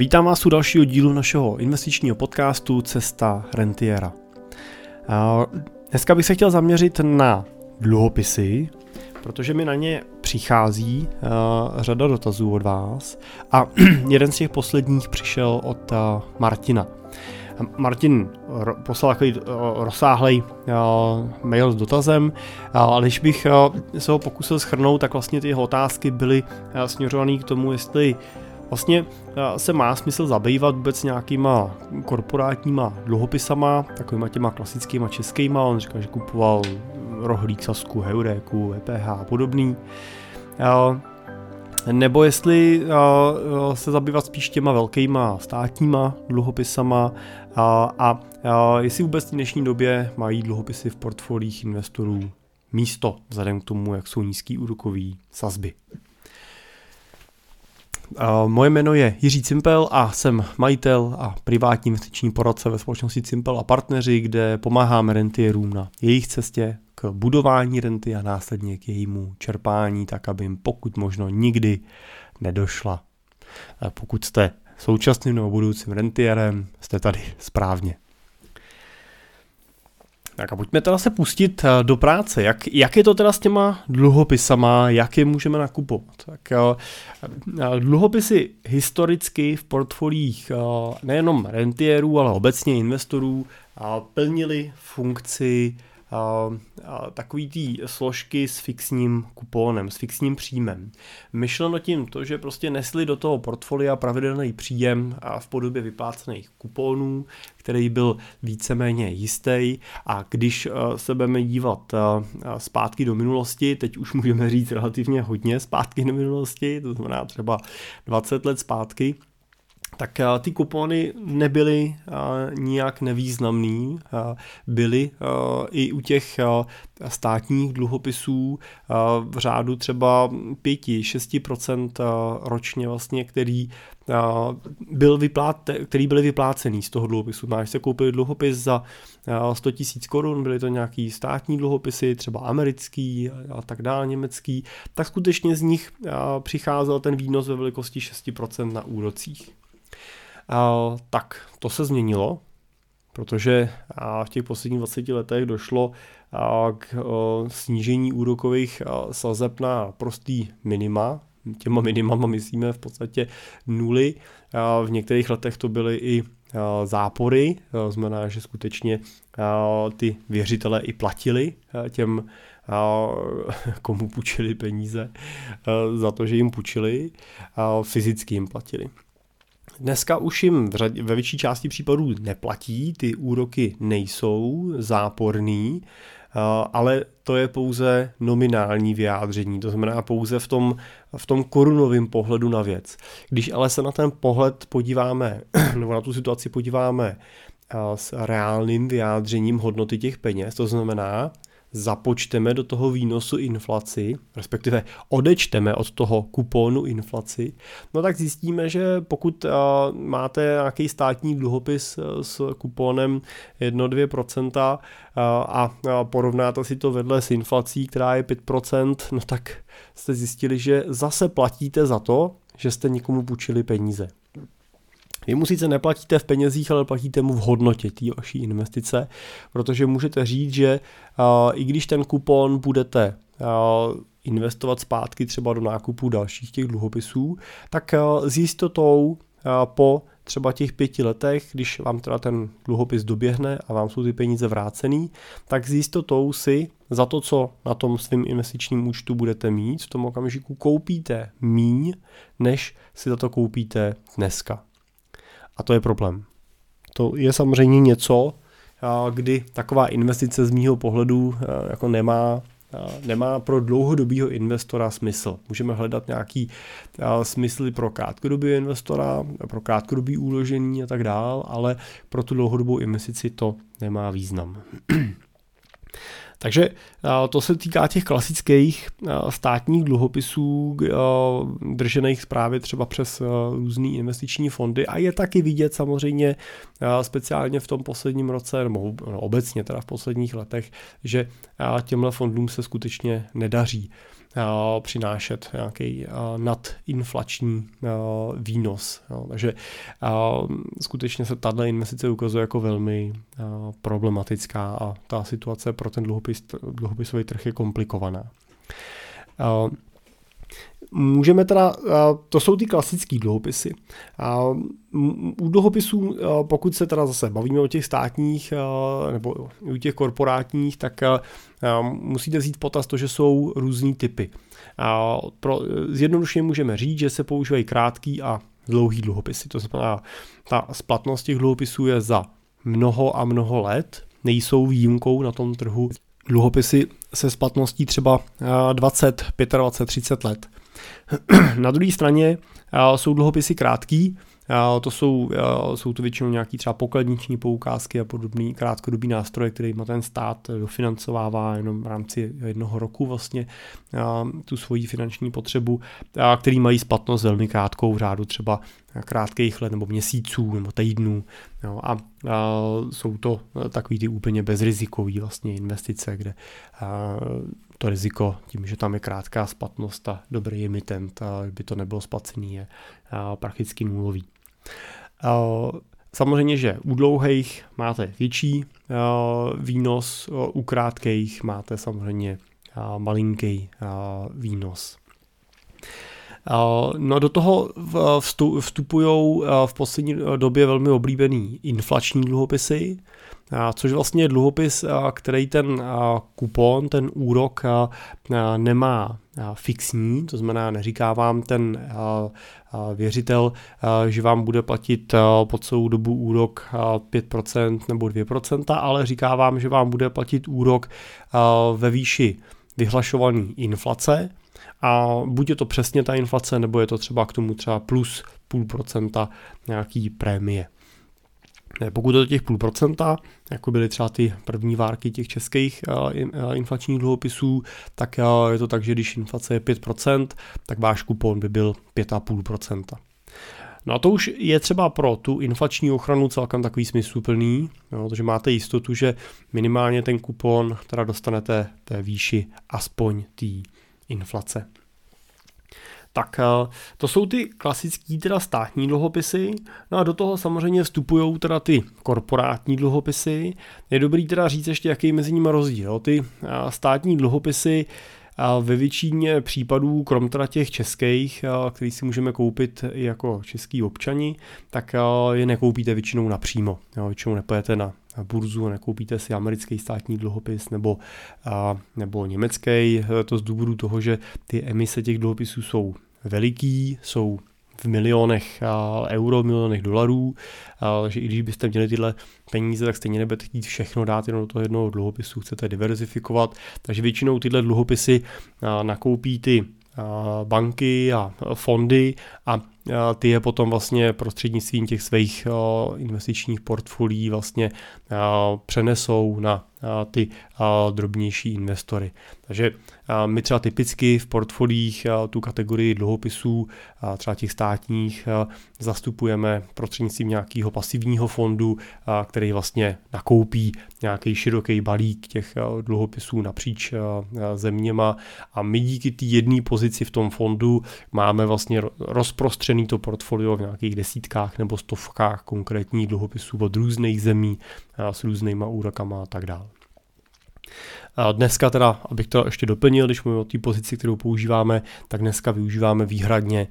Vítám vás u dalšího dílu našeho investičního podcastu Cesta Rentiera. Dneska bych se chtěl zaměřit na dluhopisy, protože mi na ně přichází řada dotazů od vás a jeden z těch posledních přišel od Martina. Martin poslal takový rozsáhlý mail s dotazem, ale když bych se ho pokusil schrnout, tak vlastně ty jeho otázky byly směřované k tomu, jestli Vlastně se má smysl zabývat vůbec nějakýma korporátníma dluhopisama, takovýma těma klasickýma českýma, on říká, že kupoval rohlík, sasku, heuréku, EPH a podobný. Nebo jestli se zabývat spíš těma velkýma státníma dluhopisama a, jestli vůbec v dnešní době mají dluhopisy v portfoliích investorů místo, vzhledem k tomu, jak jsou nízký úrokový sazby. Moje jméno je Jiří Cimpel a jsem majitel a privátní investiční poradce ve společnosti Cimpel a partneři, kde pomáháme rentierům na jejich cestě k budování renty a následně k jejímu čerpání, tak aby jim pokud možno nikdy nedošla. Pokud jste současným nebo budoucím rentierem, jste tady správně. Tak a pojďme teda se pustit eh, do práce. Jak, jak je to teda s těma dluhopisama, jak je můžeme nakupovat? Tak eh, eh, dluhopisy historicky v portfolích nejenom rentierů, ale obecně investorů plnily funkci takový tý složky s fixním kupónem, s fixním příjmem. Myšleno tím to, že prostě nesli do toho portfolia pravidelný příjem v podobě vyplácených kupónů, který byl víceméně jistý a když se budeme dívat zpátky do minulosti, teď už můžeme říct relativně hodně zpátky do minulosti, to znamená třeba 20 let zpátky, tak eh, ty kupony nebyly eh, nijak nevýznamný, eh, byly i u těch státních dluhopisů v řádu třeba 5-6% ročně vlastně, který byl vyplát, který byly vyplácený z toho dluhopisu. Máš se koupil dluhopis za 100 tisíc korun, byly to nějaký státní dluhopisy, třeba americký a tak dále, německý, tak skutečně z nich přicházel ten výnos ve velikosti 6% na úrocích. A, tak to se změnilo, protože v těch posledních 20 letech došlo k snížení úrokových sazeb na prostý minima. Těma minimama myslíme v podstatě nuly. V některých letech to byly i zápory, znamená, že skutečně ty věřitelé i platili těm komu půjčili peníze za to, že jim půjčili, fyzicky jim platili. Dneska už jim ve větší části případů neplatí, ty úroky nejsou záporný, eh, ale to je pouze nominální vyjádření, to znamená pouze v tom, v tom korunovém pohledu na věc. Když ale se na ten pohled podíváme, nebo na tu situaci podíváme eh, s reálným vyjádřením hodnoty těch peněz, to znamená, započteme do toho výnosu inflaci, respektive odečteme od toho kupónu inflaci, no tak zjistíme, že pokud máte nějaký státní dluhopis e, s kupónem 1-2% a porovnáte si to vedle s inflací, která je 5%, no tak jste zjistili, že zase platíte za to, že jste někomu půjčili peníze. Vy mu sice neplatíte v penězích, ale platíte mu v hodnotě té vaší investice, protože můžete říct, že uh, i když ten kupon budete uh, investovat zpátky třeba do nákupu dalších těch dluhopisů, tak uh, s jistotou po třeba těch pěti letech, když vám teda ten dluhopis doběhne a vám jsou ty peníze vrácený, tak s jistotou si za to, co na tom svým investičním účtu budete mít, v tom okamžiku koupíte míň, než si za to koupíte dneska. A to je problém. To je samozřejmě něco, kdy taková investice z mýho pohledu jako nemá nemá pro dlouhodobého investora smysl. Můžeme hledat nějaký smysly pro krátkodobého investora, pro krátkodobý úložení a tak dál, ale pro tu dlouhodobou investici to nemá význam. Takže to se týká těch klasických státních dluhopisů držených právě třeba přes různé investiční fondy a je taky vidět samozřejmě speciálně v tom posledním roce, nebo no, obecně teda v posledních letech, že těmhle fondům se skutečně nedaří. Přinášet nějaký nadinflační výnos. Takže skutečně se tato investice ukazuje jako velmi problematická a ta situace pro ten dluhopis, dluhopisový trh je komplikovaná. Můžeme teda, to jsou ty klasické dluhopisy. U dluhopisů, pokud se teda zase bavíme o těch státních nebo u těch korporátních, tak musíte vzít potaz to, že jsou různý typy. Pro, zjednodušeně můžeme říct, že se používají krátký a dlouhý dluhopisy. To znamená, ta splatnost těch dluhopisů je za mnoho a mnoho let, nejsou výjimkou na tom trhu. Dluhopisy se splatností třeba 20, 25, 30 let. Na druhé straně jsou dluhopisy krátký, to jsou, jsou to většinou nějaký třeba pokladniční poukázky a podobný krátkodobý nástroje, který má ten stát dofinancovává jenom v rámci jednoho roku vlastně tu svoji finanční potřebu, který mají splatnost velmi krátkou v řádu třeba krátkých let nebo měsíců nebo týdnů. Jo, a, a jsou to takový ty úplně bezrizikový vlastně investice, kde a, to riziko tím, že tam je krátká splatnost a dobrý emitent, a by to nebylo splacený, je prakticky nulový. Samozřejmě, že u dlouhých máte větší výnos, u krátkých máte samozřejmě malinký výnos. No do toho vstupují v poslední době velmi oblíbený inflační dluhopisy, což vlastně je dluhopis, který ten kupon, ten úrok nemá fixní, to znamená, neříká vám ten věřitel, že vám bude platit po celou dobu úrok 5% nebo 2%, ale říká vám, že vám bude platit úrok ve výši vyhlašované inflace, a buď je to přesně ta inflace, nebo je to třeba k tomu třeba plus půl procenta nějaký prémie. Pokud to těch půl procenta, jako byly třeba ty první várky těch českých inflačních dluhopisů, tak je to tak, že když inflace je 5%, tak váš kupon by byl 5,5%. No a to už je třeba pro tu inflační ochranu celkem takový smysluplný, protože máte jistotu, že minimálně ten kupon teda dostanete té výši aspoň té inflace. Tak eh, to jsou ty klasické teda státní dluhopisy, no a do toho samozřejmě vstupují teda ty korporátní dluhopisy. Je dobrý teda říct ještě, jaký je mezi nimi rozdíl. Ty eh, státní dluhopisy a ve většině případů, krom teda těch českých, eh, který si můžeme koupit i jako český občani, tak je nekoupíte většinou napřímo. Většinou nepojete na burzu, nekoupíte si americký státní dluhopis nebo, nebo německý, to z důvodu toho, že ty emise těch dluhopisů jsou veliký, jsou v milionech euro, milionech dolarů, takže i když byste měli tyhle peníze, tak stejně nebudete chtít všechno dát jenom do toho jednoho dluhopisu, chcete diverzifikovat, takže většinou tyhle dluhopisy nakoupí ty banky a fondy a ty je potom vlastně prostřednictvím těch svých investičních portfolií vlastně přenesou na ty drobnější investory. Takže my třeba typicky v portfoliích tu kategorii dluhopisů, třeba těch státních, zastupujeme prostřednictvím nějakého pasivního fondu, který vlastně nakoupí nějaký široký balík těch dluhopisů napříč zeměma a my díky té jedné pozici v tom fondu máme vlastně rozprostřený to portfolio v nějakých desítkách nebo stovkách konkrétních dluhopisů od různých zemí s různýma úrokama a tak dále. Dneska teda, abych to ještě doplnil, když mluvím o té pozici, kterou používáme, tak dneska využíváme výhradně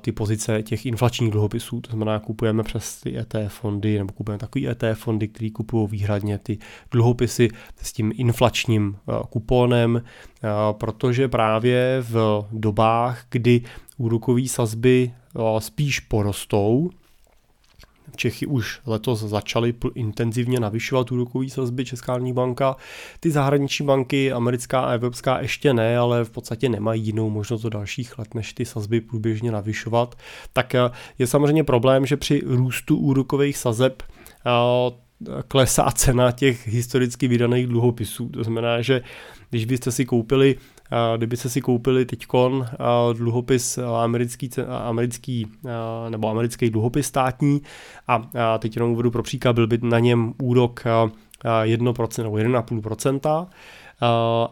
ty pozice těch inflačních dluhopisů, to znamená, kupujeme přes ty ETF fondy, nebo kupujeme takový ETF fondy, které kupují výhradně ty dluhopisy s tím inflačním kuponem, protože právě v dobách, kdy úrokové sazby spíš porostou, Čechy už letos začaly intenzivně navyšovat úrokové sazby Česká národní banka. Ty zahraniční banky, americká a evropská ještě ne, ale v podstatě nemají jinou možnost do dalších let, než ty sazby průběžně navyšovat. Tak eh, je samozřejmě problém, že při růstu úrokových sazeb eh, klesá cena těch historicky vydaných dluhopisů. To znamená, že když byste si koupili kdybyste si koupili teďkon dluhopis americký, americký nebo americký dluhopis státní a teď jenom uvedu pro příklad, byl by na něm úrok 1% nebo 1,5%,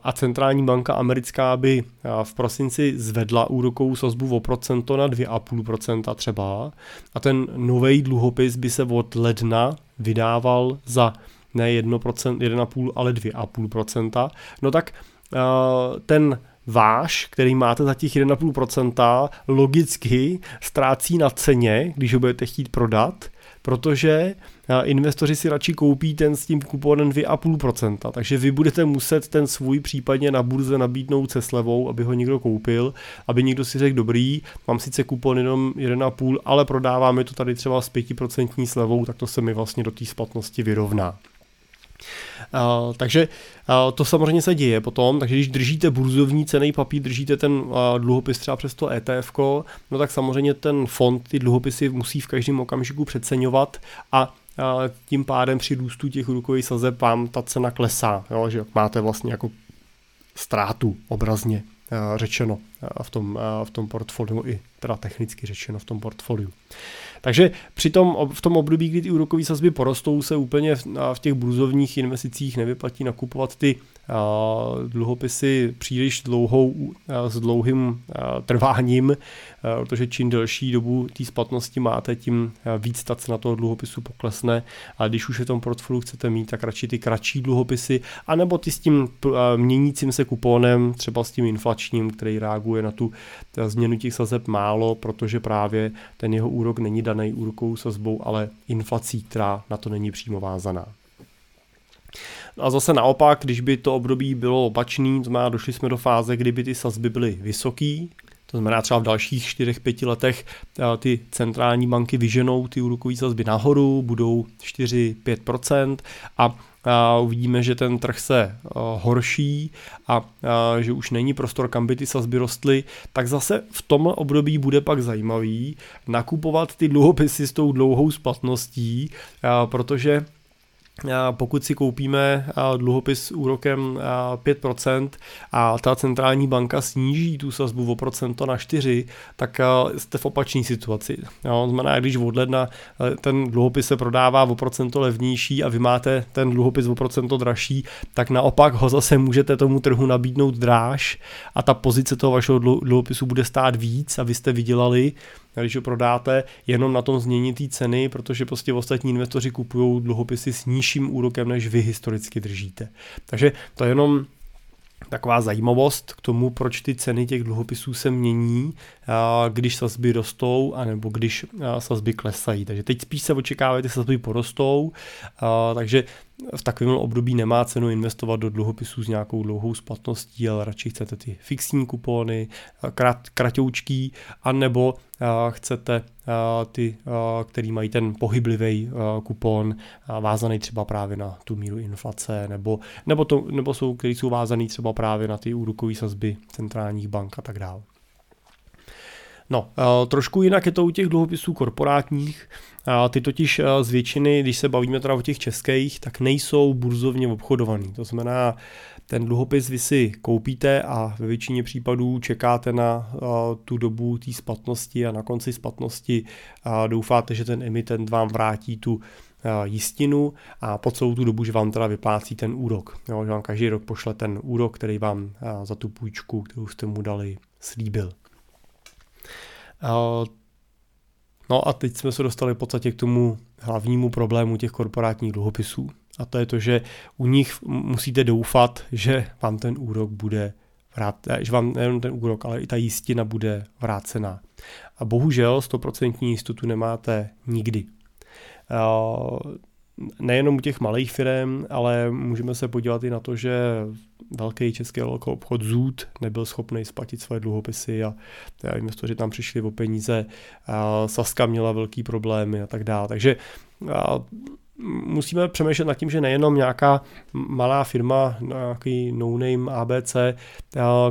a centrální banka americká by v prosinci zvedla úrokovou sazbu o procento na 2,5% třeba. A ten nový dluhopis by se od ledna vydával za ne 1%, 1,5, ale 2,5%, no tak ten váš, který máte za těch 1,5%, logicky ztrácí na ceně, když ho budete chtít prodat, protože investoři si radši koupí ten s tím kuponem 2,5%, takže vy budete muset ten svůj případně na burze nabídnout se slevou, aby ho někdo koupil, aby někdo si řekl dobrý, mám sice kupon jenom 1,5, ale prodáváme to tady třeba s 5% slevou, tak to se mi vlastně do té splatnosti vyrovná. Uh, takže uh, to samozřejmě se děje potom, takže když držíte burzovní cený papír, držíte ten uh, dluhopis třeba přes to ETF, no tak samozřejmě ten fond ty dluhopisy musí v každém okamžiku přeceňovat a tím pádem při růstu těch úrokových sazeb vám ta cena klesá, jo, že máte vlastně jako ztrátu obrazně řečeno v tom, v tom portfoliu, i teda technicky řečeno v tom portfoliu. Takže při tom, v tom období, kdy ty úrokové sazby porostou, se úplně v, v těch burzovních investicích nevyplatí nakupovat ty dluhopisy příliš dlouhou, s dlouhým trváním, protože čím delší dobu té splatnosti máte, tím víc ta cena toho dluhopisu poklesne, a když už je tom portfoliu chcete mít, tak radši ty kratší dluhopisy, anebo ty s tím měnícím se kupónem, třeba s tím inflačním, který reaguje na tu změnu těch sazeb málo, protože právě ten jeho úrok není daný úrokovou sazbou, ale inflací, která na to není přímo vázaná. A zase naopak, když by to období bylo opačný, to znamená, došli jsme do fáze, kdyby ty sazby byly vysoký, to znamená třeba v dalších 4-5 letech ty centrální banky vyženou ty úrokové sazby nahoru, budou 4-5% a a uvidíme, že ten trh se horší a, a že už není prostor, kam by ty sazby rostly, tak zase v tom období bude pak zajímavý nakupovat ty dluhopisy s tou dlouhou splatností, protože pokud si koupíme dluhopis úrokem 5% a ta centrální banka sníží tu sazbu o procento na 4, tak jste v opačné situaci. Jo, znamená, když od ledna ten dluhopis se prodává o procento levnější a vy máte ten dluhopis o procento dražší, tak naopak ho zase můžete tomu trhu nabídnout dráž a ta pozice toho vašeho dluhopisu bude stát víc a vy jste vydělali, když ho prodáte jenom na tom změní té ceny, protože prostě ostatní investoři kupují dluhopisy s nižším úrokem, než vy historicky držíte. Takže to je jenom taková zajímavost k tomu, proč ty ceny těch dluhopisů se mění, když sazby rostou, anebo když sazby klesají. Takže teď spíš se očekávají, že sazby porostou, takže v takovém období nemá cenu investovat do dluhopisů s nějakou dlouhou splatností, ale radši chcete ty fixní kupony, krat, kratoučký, anebo chcete ty, který mají ten pohyblivý kupon vázaný třeba právě na tu míru inflace, nebo, nebo, to, nebo jsou, který jsou vázaný třeba právě na ty úrokové sazby centrálních bank a tak dále. No, trošku jinak je to u těch dluhopisů korporátních. Ty totiž z většiny, když se bavíme teda o těch českých, tak nejsou burzovně obchodovaný. To znamená, ten dluhopis vy si koupíte a ve většině případů čekáte na tu dobu té splatnosti a na konci splatnosti doufáte, že ten emitent vám vrátí tu jistinu a po celou tu dobu, že vám teda vyplácí ten úrok. Jo, že vám každý rok pošle ten úrok, který vám za tu půjčku, kterou jste mu dali, slíbil. No a teď jsme se dostali v podstatě k tomu hlavnímu problému těch korporátních dluhopisů. A to je to, že u nich musíte doufat, že vám ten úrok bude vrát, že vám nejen ten úrok, ale i ta jistina bude vrácená. A bohužel 100% jistotu nemáte nikdy nejenom u těch malých firm, ale můžeme se podívat i na to, že velký český obchod Zůd nebyl schopný splatit své dluhopisy a investoři tam přišli o peníze, a Saska měla velký problémy a tak dále. Takže musíme přemýšlet nad tím, že nejenom nějaká malá firma, nějaký no-name ABC,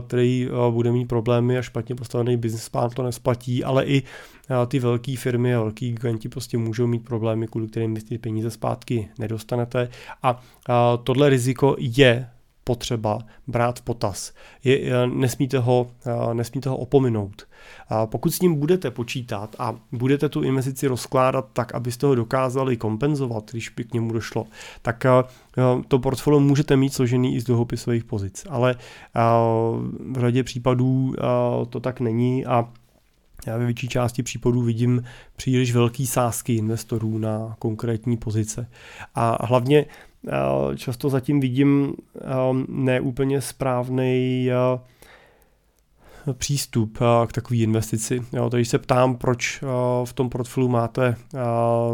který bude mít problémy a špatně postavený business plán to nesplatí, ale i ty velké firmy a velký giganti prostě můžou mít problémy, kvůli kterým ty peníze zpátky nedostanete. A tohle riziko je potřeba brát v potaz. Je, nesmíte, ho, nesmíte ho opominout. Pokud s ním budete počítat a budete tu investici rozkládat tak, abyste ho dokázali kompenzovat, když by k němu došlo, tak to portfolio můžete mít složený i z dluhopisových pozic. Ale v řadě případů to tak není a já ve větší části případů vidím příliš velký sázky investorů na konkrétní pozice. A hlavně často zatím vidím neúplně správný přístup k takové investici. Jo, takže se ptám, proč v tom portfoliu máte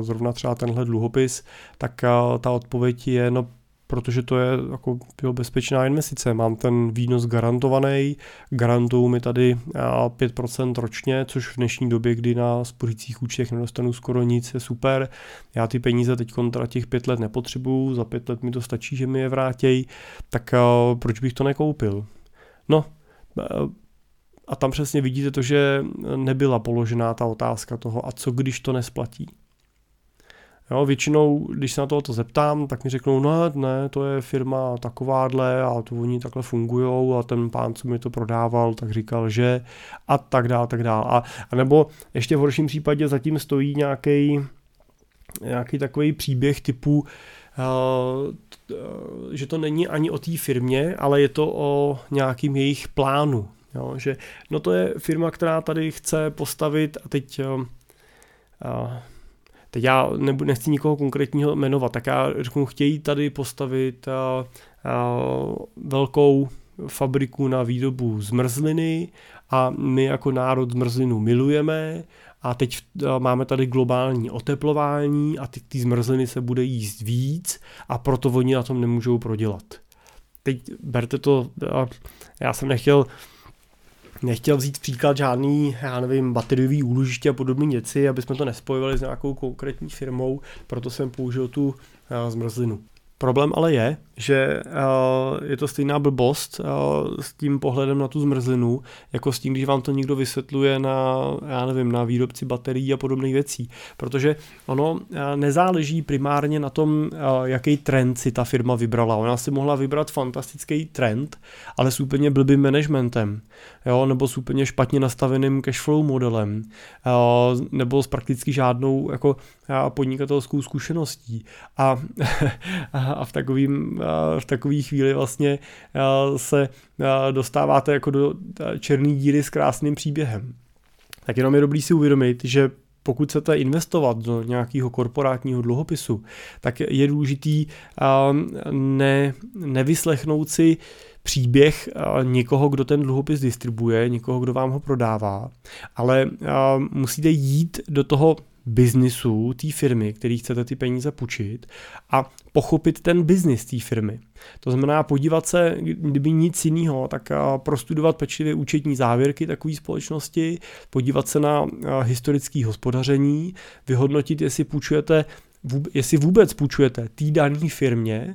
zrovna třeba tenhle dluhopis, tak ta odpověď je, no protože to je jako jo, bezpečná investice. Mám ten výnos garantovaný, garantují mi tady 5% ročně, což v dnešní době, kdy na spořících účtech nedostanu skoro nic, je super. Já ty peníze teď kontra těch pět let nepotřebuju, za pět let mi to stačí, že mi je vrátěj, tak proč bych to nekoupil? No, a tam přesně vidíte to, že nebyla položená ta otázka toho, a co když to nesplatí. Jo, většinou, když se na to zeptám, tak mi řeknou, no ne, to je firma takováhle a to oni takhle fungují a ten pán, co mi to prodával, tak říkal, že a tak dál, tak dál. A, a nebo ještě v horším případě zatím stojí nějaký nějaký takový příběh typu, uh, že to není ani o té firmě, ale je to o nějakým jejich plánu. Jo, že no to je firma, která tady chce postavit a teď uh, teď já nechci nikoho konkrétního jmenovat, tak já řeknu, chtějí tady postavit a, a, velkou fabriku na výrobu zmrzliny a my jako národ zmrzlinu milujeme a teď máme tady globální oteplování a ty, ty zmrzliny se bude jíst víc a proto oni na tom nemůžou prodělat. Teď berte to, já jsem nechtěl nechtěl vzít příklad žádný, já nevím, bateriový úložiště a podobné věci, aby jsme to nespojovali s nějakou konkrétní firmou, proto jsem použil tu uh, zmrzlinu. Problém ale je, že uh, je to stejná blbost uh, s tím pohledem na tu zmrzlinu, jako s tím, když vám to někdo vysvětluje na, já nevím, na výrobci baterií a podobných věcí. Protože ono uh, nezáleží primárně na tom, jaký trend si ta firma vybrala. Ona si mohla vybrat fantastický trend, ale s úplně blbým managementem, jo, nebo s úplně špatně nastaveným cashflow modelem, nebo s prakticky žádnou jako podnikatelskou zkušeností. A, a v takovým v takové chvíli vlastně se dostáváte jako do černé díry s krásným příběhem. Tak jenom je dobrý si uvědomit, že pokud chcete investovat do nějakého korporátního dluhopisu, tak je důležitý ne, nevyslechnout si příběh někoho, kdo ten dluhopis distribuje, někoho, kdo vám ho prodává, ale musíte jít do toho biznisu té firmy, který chcete ty peníze půjčit a pochopit ten biznis té firmy. To znamená podívat se, kdyby nic jiného, tak prostudovat pečlivě účetní závěrky takové společnosti, podívat se na historické hospodaření, vyhodnotit, jestli půjčujete jestli vůbec půjčujete té dané firmě,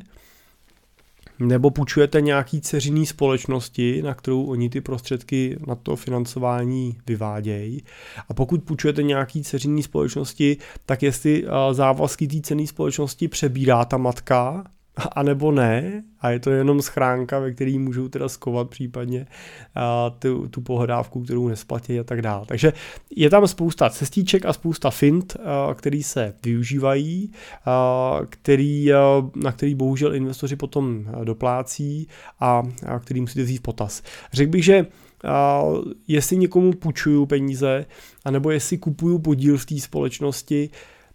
nebo půjčujete nějaký ceřiný společnosti, na kterou oni ty prostředky na to financování vyvádějí. A pokud půjčujete nějaký ceřiný společnosti, tak jestli závazky té cené společnosti přebírá ta matka, a nebo ne, a je to jenom schránka, ve který můžou teda skovat případně a, tu, tu pohledávku, kterou nesplatí a tak dále. Takže je tam spousta cestíček a spousta fint, a, který se využívají, a, který, a, na který bohužel investoři potom doplácí a, a který musíte vzít v potaz. Řekl bych, že a jestli někomu půjčuju peníze, anebo jestli kupuju podíl v té společnosti,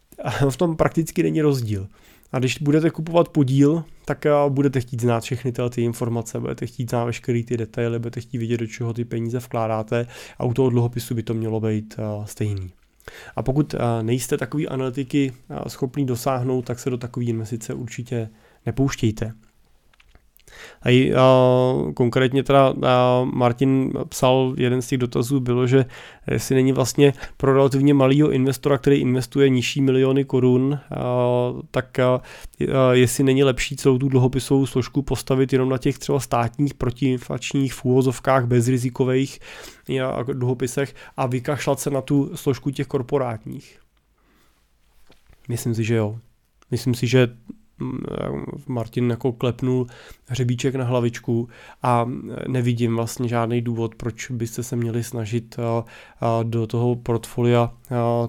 v tom prakticky není rozdíl. A když budete kupovat podíl, tak budete chtít znát všechny tyhle ty informace, budete chtít znát veškeré ty detaily, budete chtít vidět, do čeho ty peníze vkládáte a u toho dluhopisu by to mělo být stejný. A pokud nejste takový analytiky schopný dosáhnout, tak se do takové investice určitě nepouštějte. A uh, konkrétně teda uh, Martin psal, jeden z těch dotazů bylo, že jestli není vlastně pro relativně malého investora, který investuje nižší miliony korun, uh, tak uh, jestli není lepší celou tu dluhopisovou složku postavit jenom na těch třeba státních protiinflačních v úvozovkách bezrizikových dluhopisech a vykašlat se na tu složku těch korporátních. Myslím si, že jo. Myslím si, že Martin jako klepnul hřebíček na hlavičku a nevidím vlastně žádný důvod, proč byste se měli snažit do toho portfolia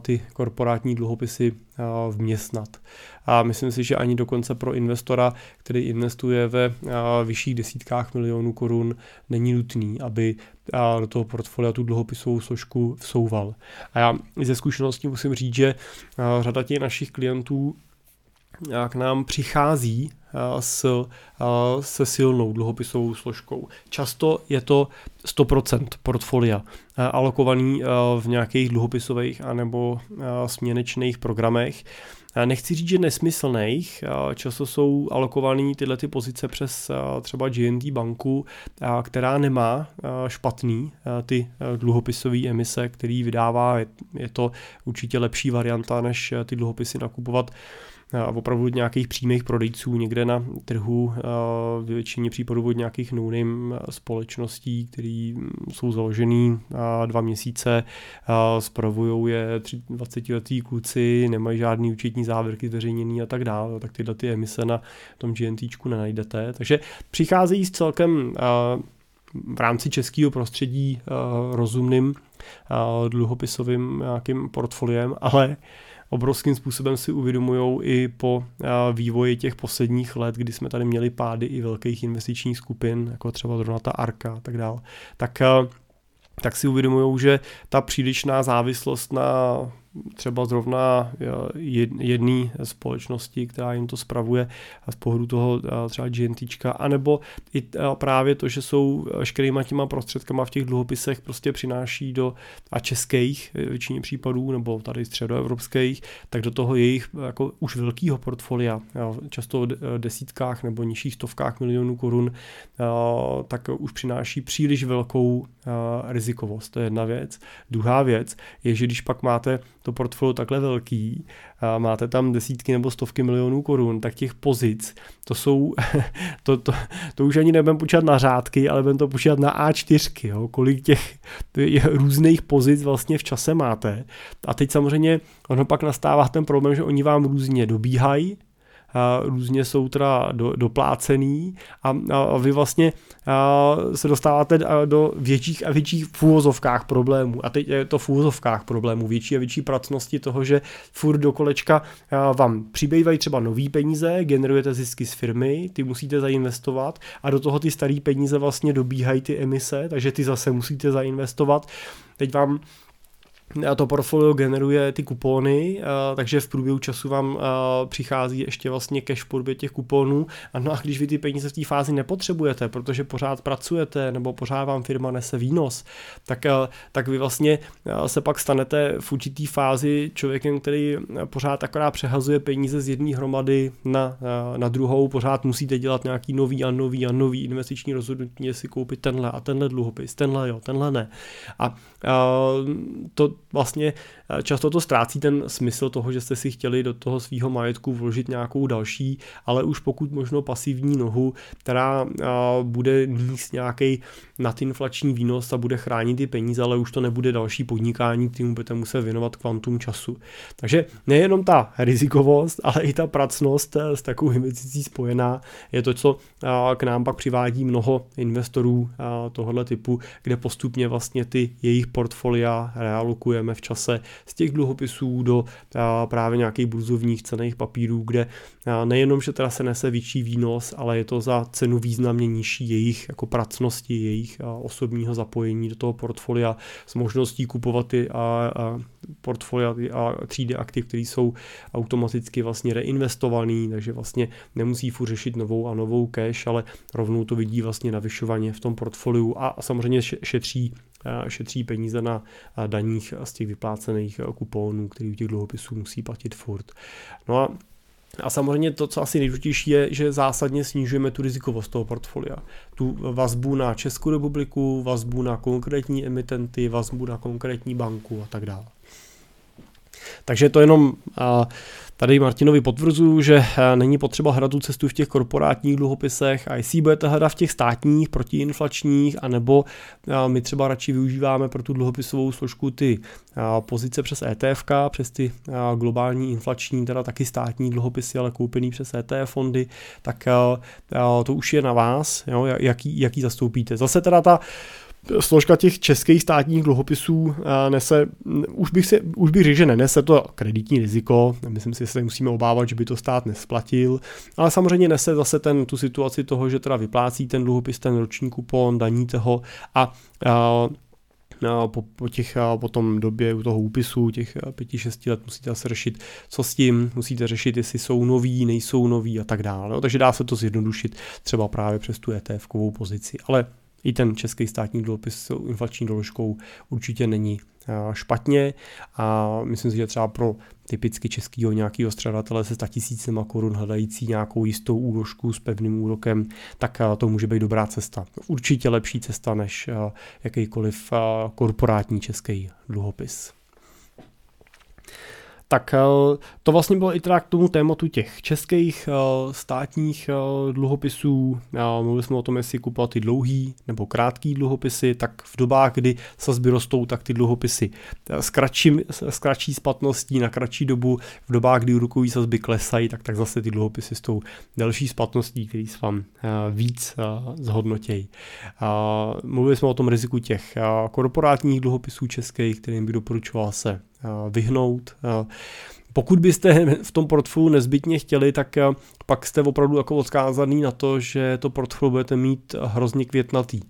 ty korporátní dluhopisy vměstnat. A myslím si, že ani dokonce pro investora, který investuje ve vyšších desítkách milionů korun, není nutný, aby do toho portfolia tu dluhopisovou složku vsouval. A já ze zkušeností musím říct, že řada těch našich klientů k nám přichází s, se silnou dluhopisovou složkou. Často je to 100% portfolia alokovaný v nějakých dluhopisových anebo směnečných programech. Nechci říct, že nesmyslných, často jsou alokované tyhle ty pozice přes třeba GNT banku, která nemá špatný ty dluhopisové emise, který vydává. Je to určitě lepší varianta, než ty dluhopisy nakupovat a opravdu nějakých přímých prodejců někde na trhu, v většině případů od nějakých no společností, které jsou založený dva měsíce, spravují je 20 letý kluci, nemají žádný účetní závěrky zveřejněný a tak dále, tak tyhle ty emise na tom GNTčku nenajdete. Takže přicházejí s celkem v rámci českého prostředí rozumným dluhopisovým nějakým portfoliem, ale obrovským způsobem si uvědomují i po vývoji těch posledních let, kdy jsme tady měli pády i velkých investičních skupin, jako třeba zrovna ta Arka a tak dále, tak tak si uvědomují, že ta přílišná závislost na třeba zrovna jedné společnosti, která jim to spravuje z pohledu toho třeba GNTčka, anebo i právě to, že jsou veškerýma těma prostředkama v těch dluhopisech prostě přináší do a českých většině případů, nebo tady středoevropských, tak do toho jejich jako už velkého portfolia, často desítkách nebo nižších stovkách milionů korun, tak už přináší příliš velkou rizikovost. To je jedna věc. Druhá věc je, že když pak máte to portfolio takhle velký, a máte tam desítky nebo stovky milionů korun, tak těch pozic, to jsou, to, to, to už ani nebudeme počítat na řádky, ale budeme to počítat na A4, jo, kolik těch různých pozic vlastně v čase máte. A teď samozřejmě ono pak nastává ten problém, že oni vám různě dobíhají, různě jsou teda do, doplácený a, a vy vlastně a se dostáváte do větších a větších fůvozovkách problémů. A teď je to fůvozovkách problémů, větší a větší pracnosti toho, že furt do kolečka vám přibývají třeba nový peníze, generujete zisky z firmy, ty musíte zainvestovat a do toho ty staré peníze vlastně dobíhají ty emise, takže ty zase musíte zainvestovat. Teď vám to portfolio generuje ty kupóny, takže v průběhu času vám přichází ještě vlastně cash v podobě těch kupónů. A no a když vy ty peníze v té fázi nepotřebujete, protože pořád pracujete nebo pořád vám firma nese výnos, tak, tak vy vlastně se pak stanete v určitý fázi člověkem, který pořád akorát přehazuje peníze z jedné hromady na, na druhou, pořád musíte dělat nějaký nový a nový a nový investiční rozhodnutí, jestli koupit tenhle a tenhle dluhopis, tenhle jo, tenhle ne. A, a to vlastně často to ztrácí ten smysl toho, že jste si chtěli do toho svého majetku vložit nějakou další, ale už pokud možno pasivní nohu, která eh, bude níst nějaký nadinflační výnos a bude chránit ty peníze, ale už to nebude další podnikání, kterému budete muset věnovat kvantum času. Takže nejenom ta rizikovost, ale i ta pracnost eh, s takovou investicí spojená je to, co k nám pak přivádí mnoho investorů tohoto typu, kde postupně vlastně ty jejich portfolia realokujeme v čase z těch dluhopisů do právě nějakých burzovních cených papírů, kde nejenom, že teda se nese větší výnos, ale je to za cenu významně nižší jejich jako pracnosti, jejich osobního zapojení do toho portfolia s možností kupovat ty a, a portfolia a třídy aktiv, které jsou automaticky vlastně reinvestovaný, takže vlastně nemusí furt řešit novou a novou cash, ale rovnou to vidí vlastně navyšovaně v tom portfoliu a samozřejmě šetří šetří peníze na daních z těch vyplácených kuponů, který u těch dluhopisů musí platit furt. No a a samozřejmě to, co asi nejdůležitější je, že zásadně snižujeme tu rizikovost toho portfolia. Tu vazbu na Českou republiku, vazbu na konkrétní emitenty, vazbu na konkrétní banku a tak dále. Takže to jenom a, Tady Martinovi potvrzuju, že není potřeba hledat tu cestu v těch korporátních dluhopisech a jestli budete hledat v těch státních protiinflačních, anebo my třeba radši využíváme pro tu dluhopisovou složku ty pozice přes ETF, přes ty globální inflační, teda taky státní dluhopisy, ale koupený přes ETF fondy, tak to už je na vás, jo, jaký, jaký zastoupíte. Zase teda ta složka těch českých státních dluhopisů nese, už bych, si, už bych řekl, že nenese to kreditní riziko, myslím si, že se musíme obávat, že by to stát nesplatil, ale samozřejmě nese zase ten, tu situaci toho, že teda vyplácí ten dluhopis, ten roční kupon, daníte ho a, a po, po, těch, po tom době u toho úpisu, těch pěti, šesti let musíte se řešit, co s tím, musíte řešit, jestli jsou noví, nejsou noví a tak dále. Takže dá se to zjednodušit třeba právě přes tu ETF-kovou pozici. Ale i ten český státní dluhopis s inflační doložkou určitě není špatně a myslím si, že třeba pro typicky českého nějakého střadatele se tisícema korun hledající nějakou jistou úložku s pevným úrokem, tak to může být dobrá cesta. Určitě lepší cesta než jakýkoliv korporátní český dluhopis tak eh, to vlastně bylo i teda k tomu tématu těch českých eh, státních eh, dluhopisů. Mluvili jsme o tom, jestli kupovat ty dlouhý nebo krátký dluhopisy, tak v dobách, kdy sazby rostou, tak ty dluhopisy s, kratší, splatností na kratší dobu, v dobách, kdy úrokové sazby klesají, tak, tak zase ty dluhopisy s tou delší splatností, který se vám víc zhodnotějí. Mluvili jsme o tom riziku těch korporátních dluhopisů českých, kterým by doporučoval se vyhnout. Pokud byste v tom portfoliu nezbytně chtěli, tak pak jste opravdu jako odkázaný na to, že to portfolio budete mít hrozně květnatý.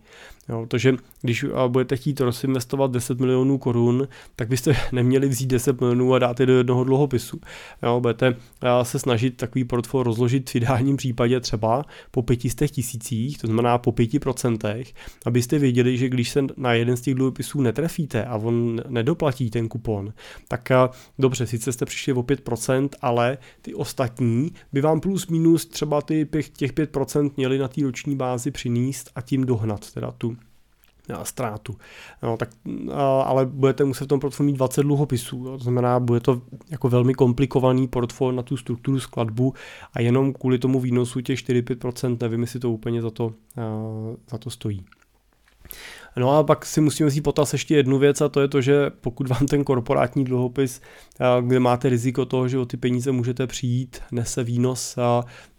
Jo, protože když budete chtít rozinvestovat 10 milionů korun, tak byste neměli vzít 10 milionů a dát je do jednoho dluhopisu. Jo, budete se snažit takový portfolio rozložit v ideálním případě třeba po 500 tisících, to znamená po 5%, abyste věděli, že když se na jeden z těch dluhopisů netrefíte a on nedoplatí ten kupon, tak dobře, sice jste přišli o 5%, ale ty ostatní by vám plus minus třeba ty, těch 5% měli na té roční bázi přinést a tím dohnat teda tu ztrátu. No, tak, ale budete muset v tom portfoliu mít 20 dluhopisů, to znamená, bude to jako velmi komplikovaný portfolio na tu strukturu skladbu a jenom kvůli tomu výnosu těch 4-5% nevím, jestli to úplně za to, za to stojí. No a pak si musíme vzít potaz ještě jednu věc a to je to, že pokud vám ten korporátní dluhopis, kde máte riziko toho, že o ty peníze můžete přijít, nese výnos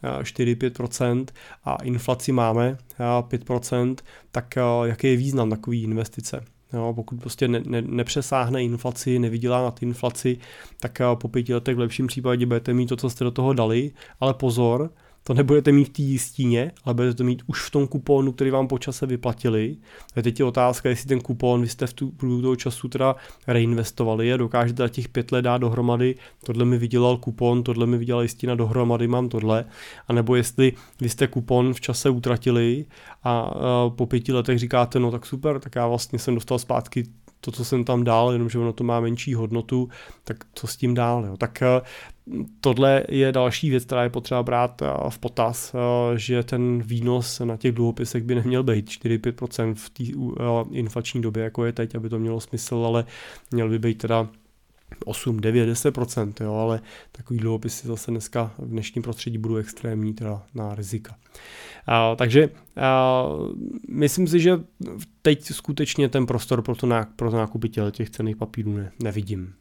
4-5% a inflaci máme 5%, tak jaký je význam takové investice? Jo, pokud prostě ne, ne, nepřesáhne inflaci, nevydělá nad inflaci, tak po pěti letech v lepším případě budete mít to, co jste do toho dali, ale pozor, to nebudete mít v té jistíně, ale budete to mít už v tom kuponu, který vám po čase vyplatili. A teď je otázka, jestli ten kupon vy jste v tu, průběhu toho času teda reinvestovali a dokážete těch pět let dát dohromady, tohle mi vydělal kupon, tohle mi vydělala jistina dohromady, mám tohle, a nebo jestli vy jste kupon v čase utratili a, a po pěti letech říkáte, no tak super, tak já vlastně jsem dostal zpátky to, co jsem tam dal, jenomže ono to má menší hodnotu, tak co s tím dál. Jo? Tak eh, tohle je další věc, která je potřeba brát eh, v potaz, eh, že ten výnos na těch dluhopisech by neměl být 4-5% v té inflační době, jako je teď, aby to mělo smysl, ale měl by být teda 8, 9, 10%, jo, ale takový dluhopisy zase dneska v dnešním prostředí budou extrémní teda na rizika. A, takže a, myslím si, že teď skutečně ten prostor pro to, ná, pro nákupy těch cených papírů ne, nevidím.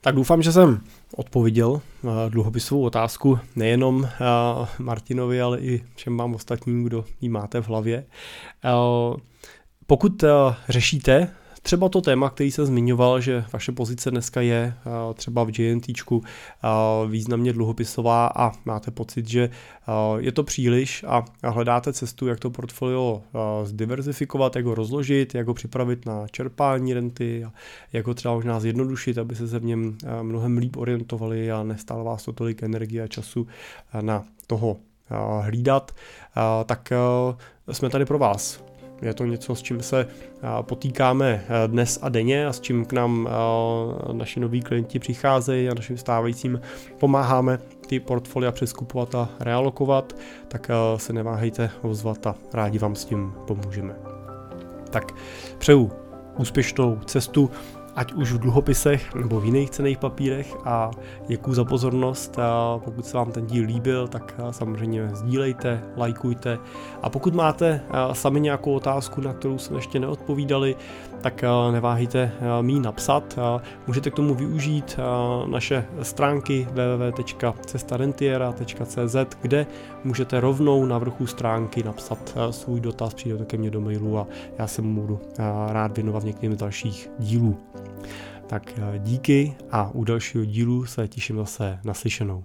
Tak doufám, že jsem odpověděl dluhopisovou otázku nejenom Martinovi, ale i všem vám ostatním, kdo ji máte v hlavě. Pokud řešíte Třeba to téma, který se zmiňoval, že vaše pozice dneska je eh, třeba v JNT eh, významně dluhopisová a máte pocit, že eh, je to příliš a hledáte cestu, jak to portfolio zdiverzifikovat, jak ho rozložit, jak ho připravit na čerpání renty jak ho třeba možná zjednodušit, aby se se v něm mnohem líp orientovali a nestálo vás to tolik energie a času na toho hlídat, tak jsme tady pro vás. Je to něco, s čím se potýkáme dnes a denně a s čím k nám naši noví klienti přicházejí a našim stávajícím pomáháme ty portfolia přeskupovat a realokovat, tak se neváhejte ozvat a rádi vám s tím pomůžeme. Tak přeju úspěšnou cestu ať už v dluhopisech nebo v jiných cených papírech a děkuji za pozornost. A pokud se vám ten díl líbil, tak samozřejmě sdílejte, lajkujte a pokud máte sami nějakou otázku, na kterou jsme ještě neodpovídali, tak neváhejte mi napsat. Můžete k tomu využít naše stránky www.cestarentiera.cz, kde můžete rovnou na vrchu stránky napsat svůj dotaz, přijde to ke mně do mailu a já se mu budu rád věnovat v některých dalších dílů. Tak díky a u dalšího dílu se těším zase naslyšenou.